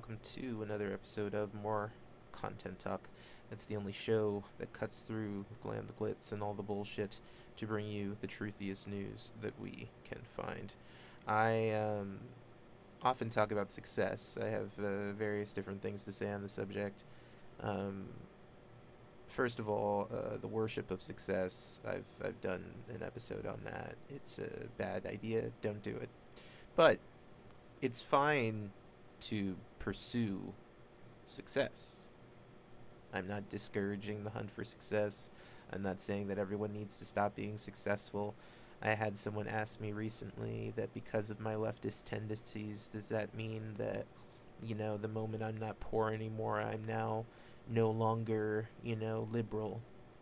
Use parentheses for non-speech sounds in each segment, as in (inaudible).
welcome to another episode of More Content Talk. That's the only show that cuts through glam, the glitz, and all the bullshit to bring you the truthiest news that we can find. I um, often talk about success. I have uh, various different things to say on the subject. Um, first of all, uh, the worship of success. I've I've done an episode on that. It's a bad idea. Don't do it. But it's fine to pursue success. I'm not discouraging the hunt for success. I'm not saying that everyone needs to stop being successful. I had someone ask me recently that because of my leftist tendencies, does that mean that, you know, the moment I'm not poor anymore, I'm now no longer, you know, liberal?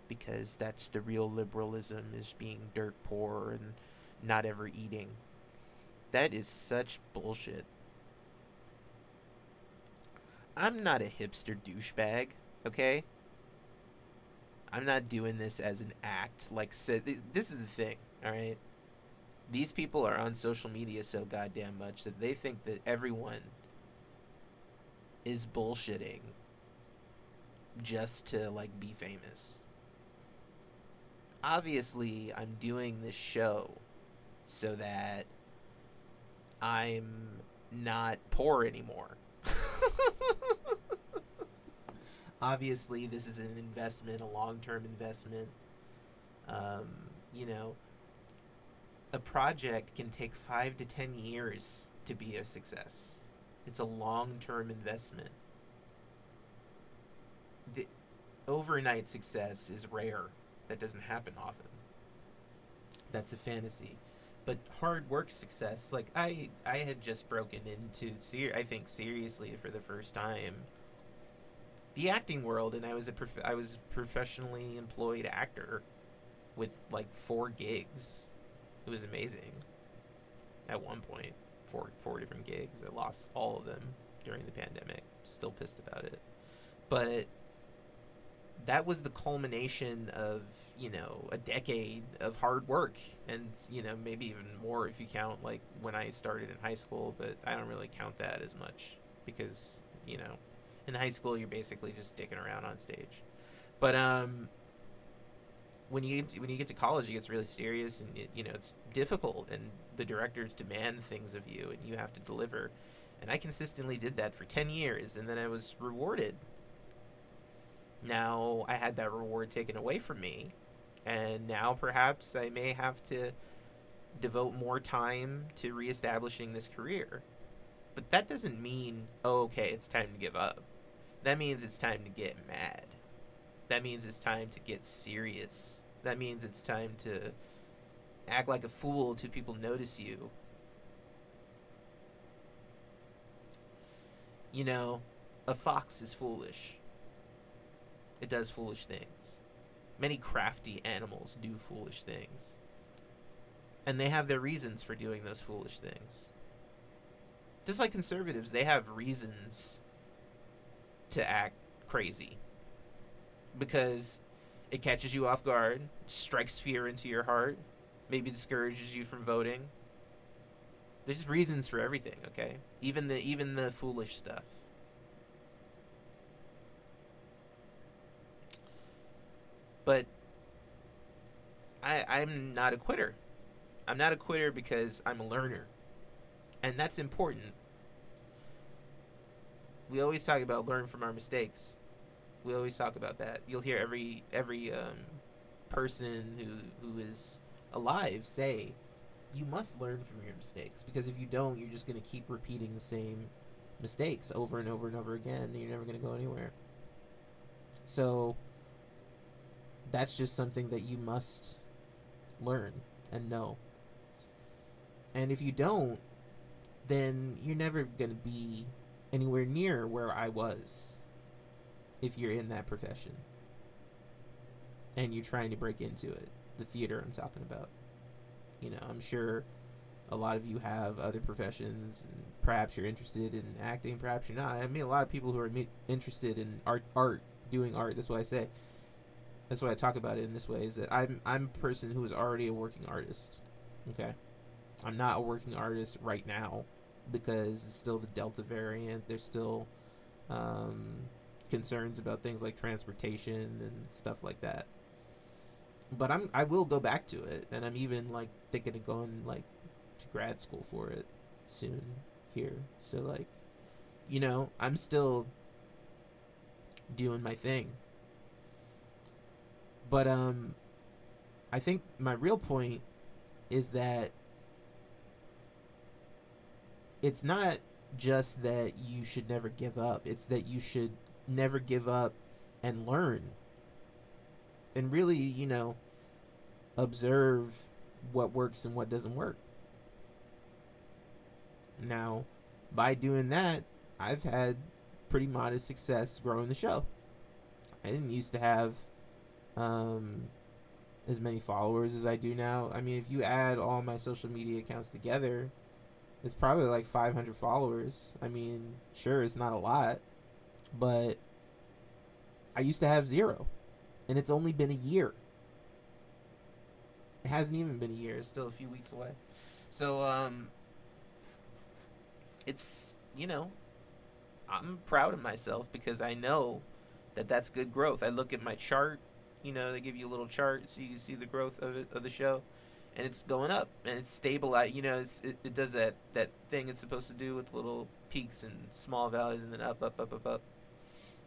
Because that's the real liberalism is being dirt poor and not ever eating. That is such bullshit. I'm not a hipster douchebag, okay? I'm not doing this as an act. Like, so th- this is the thing, all right? These people are on social media so goddamn much that they think that everyone is bullshitting just to, like, be famous. Obviously, I'm doing this show so that I'm not poor anymore. (laughs) Obviously, this is an investment, a long term investment. Um, you know, a project can take five to ten years to be a success. It's a long term investment. The overnight success is rare. That doesn't happen often. That's a fantasy but hard work success like i i had just broken into ser- i think seriously for the first time the acting world and i was a prof- i was professionally employed actor with like four gigs. It was amazing. At one point four four different gigs. I lost all of them during the pandemic. Still pissed about it. But that was the culmination of you know a decade of hard work. And you know maybe even more if you count like when i started in high school but i don't really count that as much because you know in high school you're basically just dicking around on stage but um when you when you get to college it gets really serious and it, you know it's difficult and the directors demand things of you and you have to deliver and i consistently did that for 10 years and then i was rewarded now I had that reward taken away from me and now perhaps I may have to devote more time to reestablishing this career. But that doesn't mean, oh, okay, it's time to give up. That means it's time to get mad. That means it's time to get serious. That means it's time to act like a fool till people notice you. You know, a fox is foolish. It does foolish things many crafty animals do foolish things. And they have their reasons for doing those foolish things. Just like conservatives, they have reasons to act crazy. Because it catches you off guard, strikes fear into your heart, maybe discourages you from voting. There's reasons for everything, okay? Even the even the foolish stuff. But I, I'm not a quitter. I'm not a quitter because I'm a learner. And that's important. We always talk about learn from our mistakes. We always talk about that. You'll hear every every um, person who who is alive say, "You must learn from your mistakes because if you don't, you're just going to keep repeating the same mistakes over and over and over again, and you're never going to go anywhere." So that's just something that you must learn and know. And if you don't, then you're never going to be anywhere near where I was if you're in that profession and you're trying to break into it. The theater I'm talking about. You know, I'm sure a lot of you have other professions and perhaps you're interested in acting, perhaps you're not. I mean, a lot of people who are interested in art, art, doing art, that's what I say that's why I talk about it in this way. Is that I'm I'm a person who is already a working artist. Okay, I'm not a working artist right now, because it's still the Delta variant. There's still um, concerns about things like transportation and stuff like that. But I'm I will go back to it, and I'm even like thinking of going like to grad school for it soon here. So like, you know, I'm still doing my thing. But um I think my real point is that it's not just that you should never give up. It's that you should never give up and learn. And really, you know, observe what works and what doesn't work. Now, by doing that, I've had pretty modest success growing the show. I didn't used to have um, as many followers as I do now. I mean, if you add all my social media accounts together, it's probably like 500 followers. I mean, sure, it's not a lot, but I used to have zero, and it's only been a year. It hasn't even been a year; it's still a few weeks away. So, um, it's you know, I'm proud of myself because I know that that's good growth. I look at my chart. You know, they give you a little chart so you can see the growth of it of the show and it's going up and it's stabilized. You know, it, it does that that thing it's supposed to do with little peaks and small valleys and then up, up, up, up, up.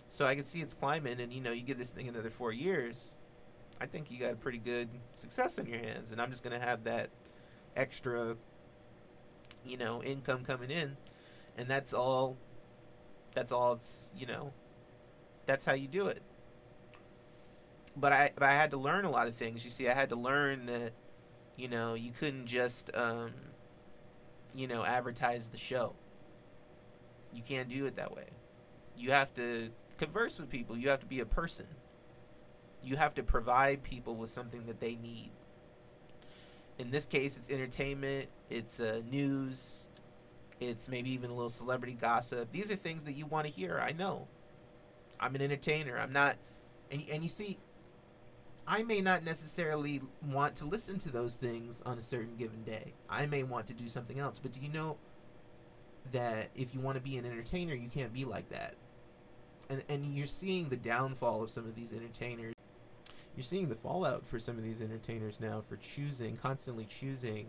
So I can see it's climbing, and you know, you give this thing another four years, I think you got a pretty good success in your hands, and I'm just gonna have that extra, you know, income coming in, and that's all. That's all. It's you know, that's how you do it. But I, but I had to learn a lot of things. You see, I had to learn that you know, you couldn't just, um, you know, advertise the show. You can't do it that way. You have to converse with people. You have to be a person. You have to provide people with something that they need. In this case, it's entertainment, it's uh, news, it's maybe even a little celebrity gossip. These are things that you want to hear. I know. I'm an entertainer. I'm not. And, and you see, I may not necessarily want to listen to those things on a certain given day. I may want to do something else. But do you know that if you want to be an entertainer, you can't be like that? And and you're seeing the downfall of some of these entertainers. You're seeing the fallout for some of these entertainers now for choosing, constantly choosing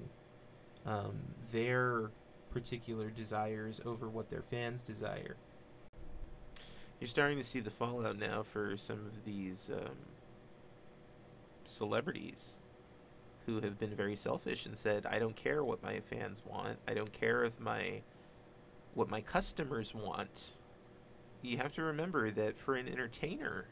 um, their particular desires over what their fans desire. You're starting to see the fallout now for some of these um, celebrities who have been very selfish and said, "I don't care what my fans want. I don't care if my what my customers want." You have to remember that for an entertainer,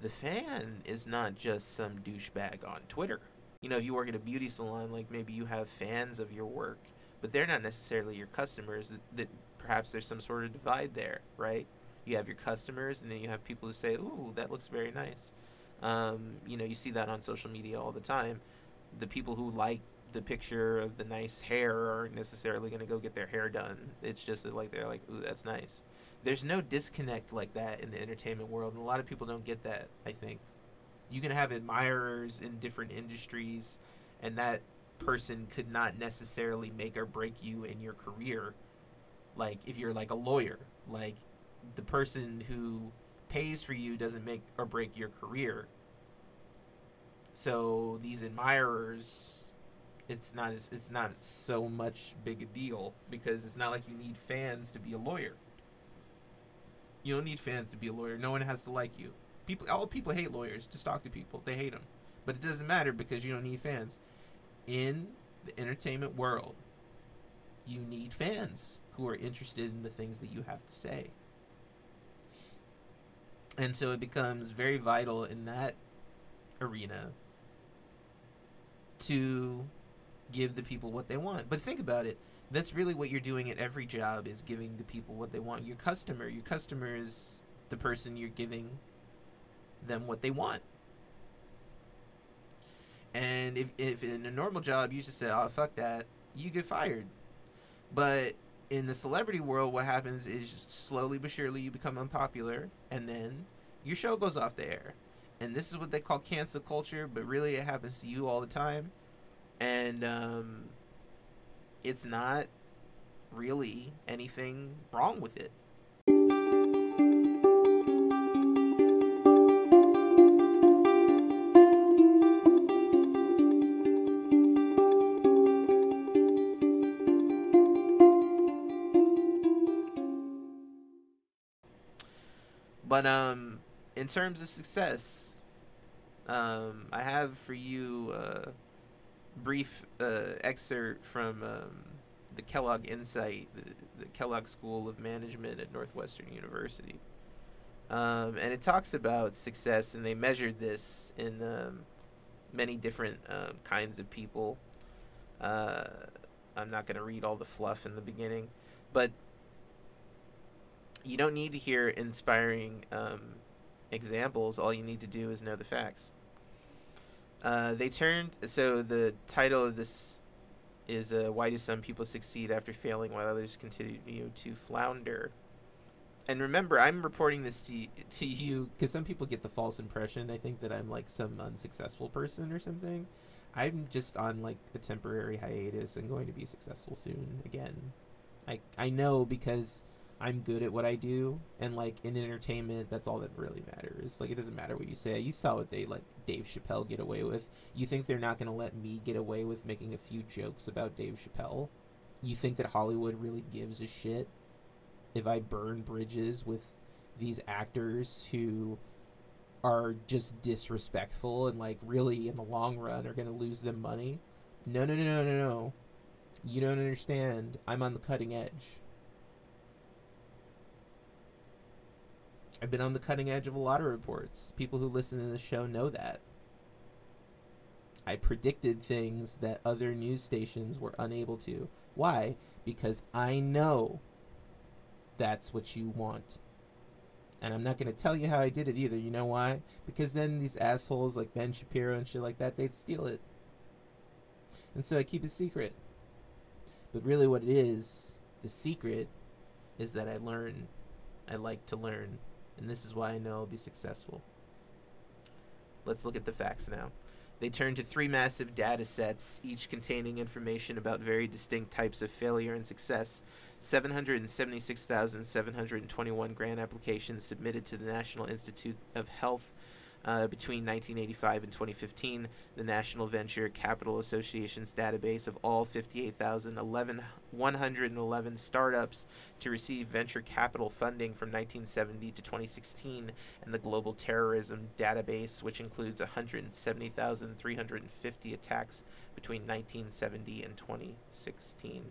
the fan is not just some douchebag on Twitter. You know, if you work at a beauty salon, like maybe you have fans of your work, but they're not necessarily your customers. That, that perhaps there's some sort of divide there, right? You have your customers, and then you have people who say, "Ooh, that looks very nice." Um, you know, you see that on social media all the time. The people who like the picture of the nice hair aren't necessarily going to go get their hair done. It's just like they're like, "Ooh, that's nice." There's no disconnect like that in the entertainment world, and a lot of people don't get that. I think you can have admirers in different industries, and that person could not necessarily make or break you in your career. Like if you're like a lawyer, like the person who pays for you doesn't make or break your career. So these admirers, it's not as, it's not so much big a deal because it's not like you need fans to be a lawyer. You don't need fans to be a lawyer. No one has to like you. People, all people hate lawyers. Just talk to people. They hate them, but it doesn't matter because you don't need fans. In the entertainment world, you need fans who are interested in the things that you have to say. And so it becomes very vital in that arena to give the people what they want. But think about it. That's really what you're doing at every job is giving the people what they want. Your customer, your customer is the person you're giving them what they want. And if if in a normal job you just say, "Oh, fuck that," you get fired. But in the celebrity world, what happens is slowly but surely you become unpopular, and then your show goes off the air. And this is what they call cancel culture, but really it happens to you all the time. And um, it's not really anything wrong with it. But um, in terms of success, um, I have for you a brief uh, excerpt from um, the Kellogg Insight, the, the, Kellogg School of Management at Northwestern University. Um, and it talks about success, and they measured this in um, many different uh, kinds of people. Uh, I'm not going to read all the fluff in the beginning, but you don't need to hear inspiring um, examples. All you need to do is know the facts. Uh, they turned so the title of this is uh, why do some people succeed after failing while others continue to flounder and remember i'm reporting this to, to you because some people get the false impression i think that i'm like some unsuccessful person or something i'm just on like a temporary hiatus and going to be successful soon again i i know because I'm good at what I do, and like in entertainment, that's all that really matters. Like it doesn't matter what you say. You saw what they let Dave Chappelle get away with. You think they're not to let me get away with making a few jokes about Dave Chappelle? You think that Hollywood really gives a shit if I burn bridges with these actors who are just disrespectful and like really in the long run are going to lose them money? No, no, no, no, no, no. You don't understand. I'm on the cutting edge. I've been on the cutting edge of a lot of reports. People who listen to the show know that. I predicted things that other news stations were unable to. Why? Because I know that's what you want. And I'm not going to tell you how I did it either. You know why? Because then these assholes like Ben Shapiro and shit like that, they'd steal it. And so I keep it secret. But really, what it is, the secret, is that I learn. I like to learn and this is why I know I'll be successful. Let's look at the facts now. They turn to three massive data sets, each containing information about very distinct types of failure and success. 776,721 grant applications submitted to the National Institute of Health uh, between 1985 and 2015, the National Venture Capital Association's database of all 58,111 startups to receive venture capital funding from 1970 to 2016, and the Global Terrorism Database, which includes 170,350 attacks between 1970 and 2016.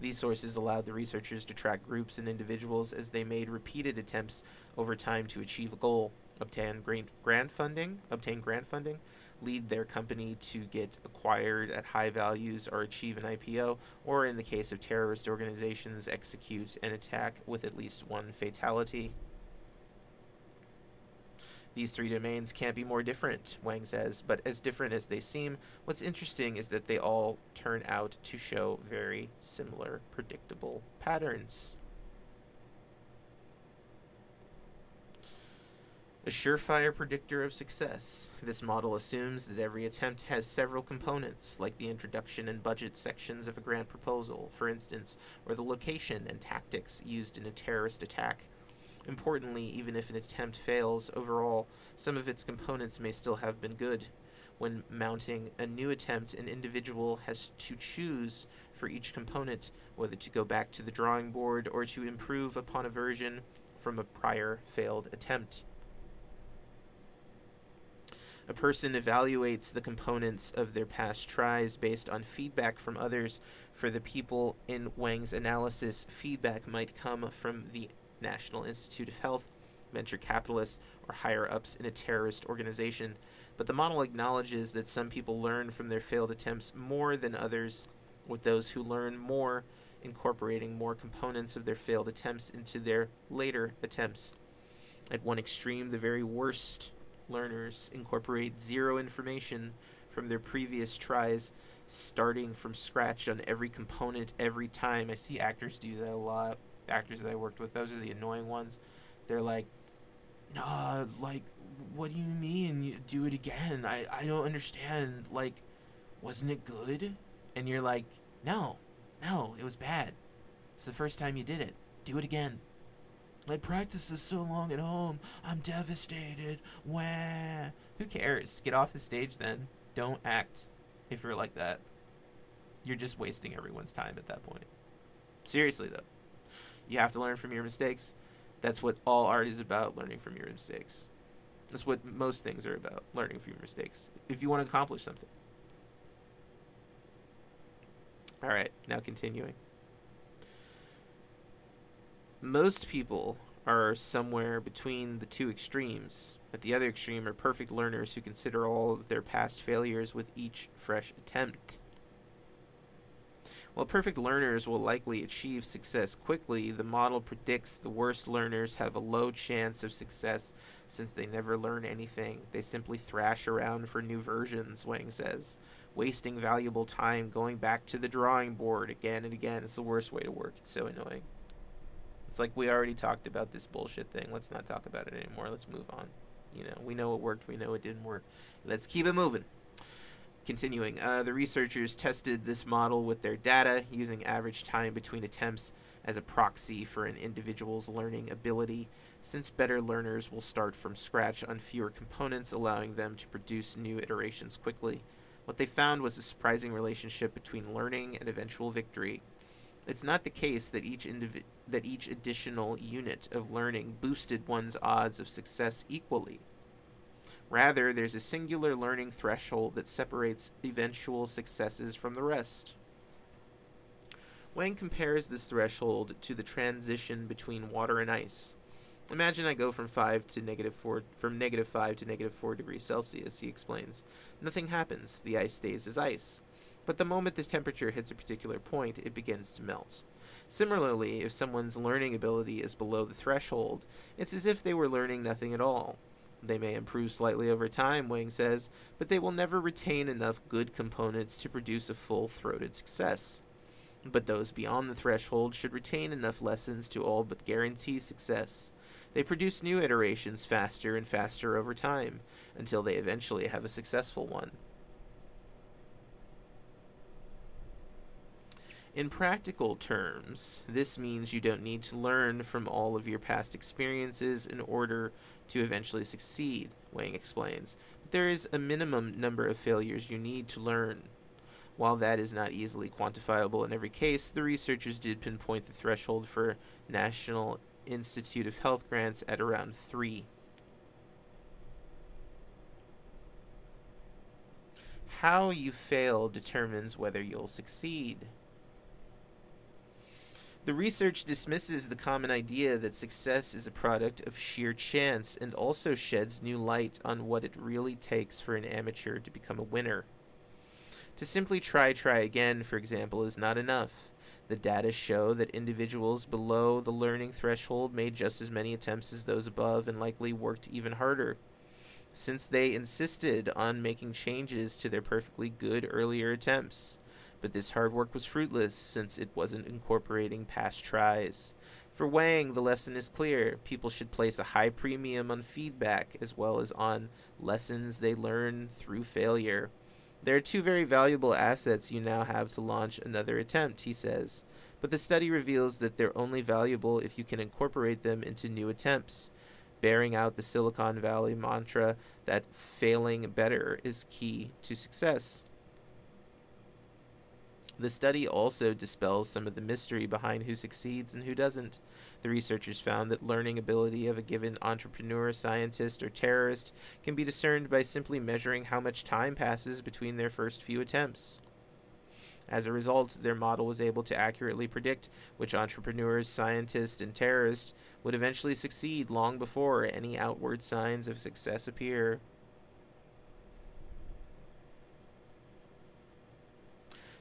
These sources allowed the researchers to track groups and individuals as they made repeated attempts over time to achieve a goal, obtain grant funding, obtain grant funding, lead their company to get acquired at high values or achieve an IPO, or in the case of terrorist organizations, execute an attack with at least one fatality. These three domains can't be more different, Wang says, but as different as they seem, what's interesting is that they all turn out to show very similar predictable patterns. A surefire predictor of success. This model assumes that every attempt has several components, like the introduction and budget sections of a grant proposal, for instance, or the location and tactics used in a terrorist attack Importantly, even if an attempt fails, overall, some of its components may still have been good. When mounting a new attempt, an individual has to choose for each component whether to go back to the drawing board or to improve upon a version from a prior failed attempt. A person evaluates the components of their past tries based on feedback from others. For the people in Wang's analysis, feedback might come from the National Institute of Health, venture capitalists, or higher ups in a terrorist organization. But the model acknowledges that some people learn from their failed attempts more than others, with those who learn more incorporating more components of their failed attempts into their later attempts. At one extreme, the very worst learners incorporate zero information from their previous tries, starting from scratch on every component every time. I see actors do that a lot actors that I worked with, those are the annoying ones. They're like, uh, like, what do you mean you do it again? I, I don't understand. Like, wasn't it good? And you're like, no, no, it was bad. It's the first time you did it. Do it again. I practiced this so long at home. I'm devastated. Wah. Who cares? Get off the stage then. Don't act if you're like that. You're just wasting everyone's time at that point. Seriously, though. You have to learn from your mistakes. That's what all art is about learning from your mistakes. That's what most things are about learning from your mistakes. If you want to accomplish something. All right, now continuing. Most people are somewhere between the two extremes. At the other extreme are perfect learners who consider all of their past failures with each fresh attempt. While perfect learners will likely achieve success quickly, the model predicts the worst learners have a low chance of success since they never learn anything. They simply thrash around for new versions, Wang says, wasting valuable time going back to the drawing board again and again. It's the worst way to work. It's so annoying. It's like we already talked about this bullshit thing. Let's not talk about it anymore. Let's move on. You know, we know it worked. We know it didn't work. Let's keep it moving. Continuing, uh, the researchers tested this model with their data using average time between attempts as a proxy for an individual's learning ability, since better learners will start from scratch on fewer components, allowing them to produce new iterations quickly. What they found was a surprising relationship between learning and eventual victory. It's not the case that each indivi- that each additional unit of learning boosted one's odds of success equally. Rather, there's a singular learning threshold that separates eventual successes from the rest. Wang compares this threshold to the transition between water and ice. Imagine I go from five to negative four, from negative five to negative four degrees Celsius. He explains. Nothing happens. The ice stays as ice. But the moment the temperature hits a particular point, it begins to melt. Similarly, if someone's learning ability is below the threshold, it's as if they were learning nothing at all. They may improve slightly over time, Wang says, but they will never retain enough good components to produce a full throated success. But those beyond the threshold should retain enough lessons to all but guarantee success. They produce new iterations faster and faster over time, until they eventually have a successful one. In practical terms, this means you don't need to learn from all of your past experiences in order to eventually succeed, Wang explains. But there is a minimum number of failures you need to learn. While that is not easily quantifiable in every case, the researchers did pinpoint the threshold for National Institute of Health grants at around 3. How you fail determines whether you'll succeed. The research dismisses the common idea that success is a product of sheer chance and also sheds new light on what it really takes for an amateur to become a winner. To simply try, try again, for example, is not enough. The data show that individuals below the learning threshold made just as many attempts as those above and likely worked even harder. Since they insisted on making changes to their perfectly good earlier attempts. But this hard work was fruitless since it wasn't incorporating past tries. For Wang, the lesson is clear. People should place a high premium on feedback as well as on lessons they learn through failure. There are two very valuable assets you now have to launch another attempt, he says. But the study reveals that they're only valuable if you can incorporate them into new attempts, bearing out the Silicon Valley mantra that failing better is key to success. The study also dispels some of the mystery behind who succeeds and who doesn't. The researchers found that learning ability of a given entrepreneur, scientist, or terrorist can be discerned by simply measuring how much time passes between their first few attempts. As a result, their model was able to accurately predict which entrepreneurs, scientists, and terrorists would eventually succeed long before any outward signs of success appear.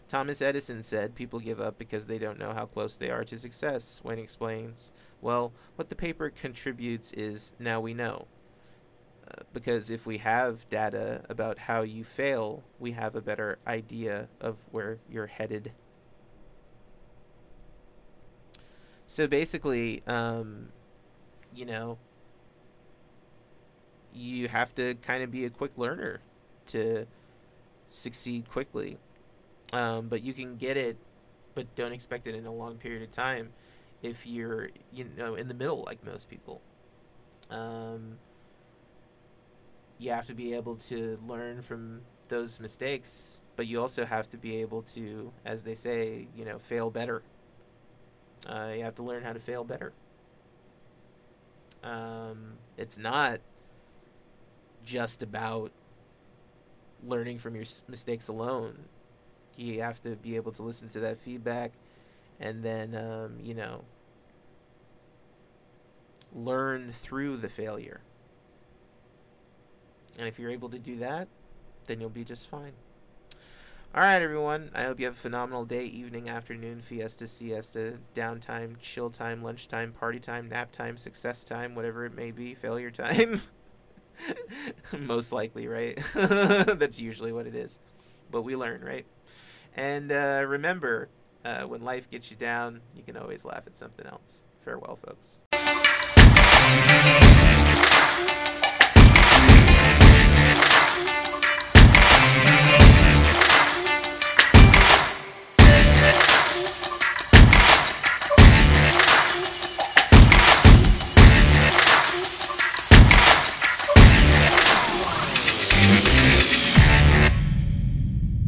Thomas Edison said people give up because they don't know how close they are to success. Wayne explains, well, what the paper contributes is now we know. Uh, because if we have data about how you fail, we have a better idea of where you're headed. So basically, um, you know, you have to kind of be a quick learner to succeed quickly. Um, but you can get it, but don't expect it in a long period of time if you're you know in the middle like most people. Um, you have to be able to learn from those mistakes, but you also have to be able to, as they say, you know, fail better. Uh, you have to learn how to fail better. Um, it's not just about learning from your mistakes alone. You have to be able to listen to that feedback and then, um, you know, learn through the failure. And if you're able to do that, then you'll be just fine. All right, everyone. I hope you have a phenomenal day, evening, afternoon, fiesta, siesta, downtime, chill time, lunchtime, party time, nap time, success time, whatever it may be, failure time. (laughs) Most likely, right? (laughs) That's usually what it is. But we learn, right? And uh, remember, uh, when life gets you down, you can always laugh at something else. Farewell, folks.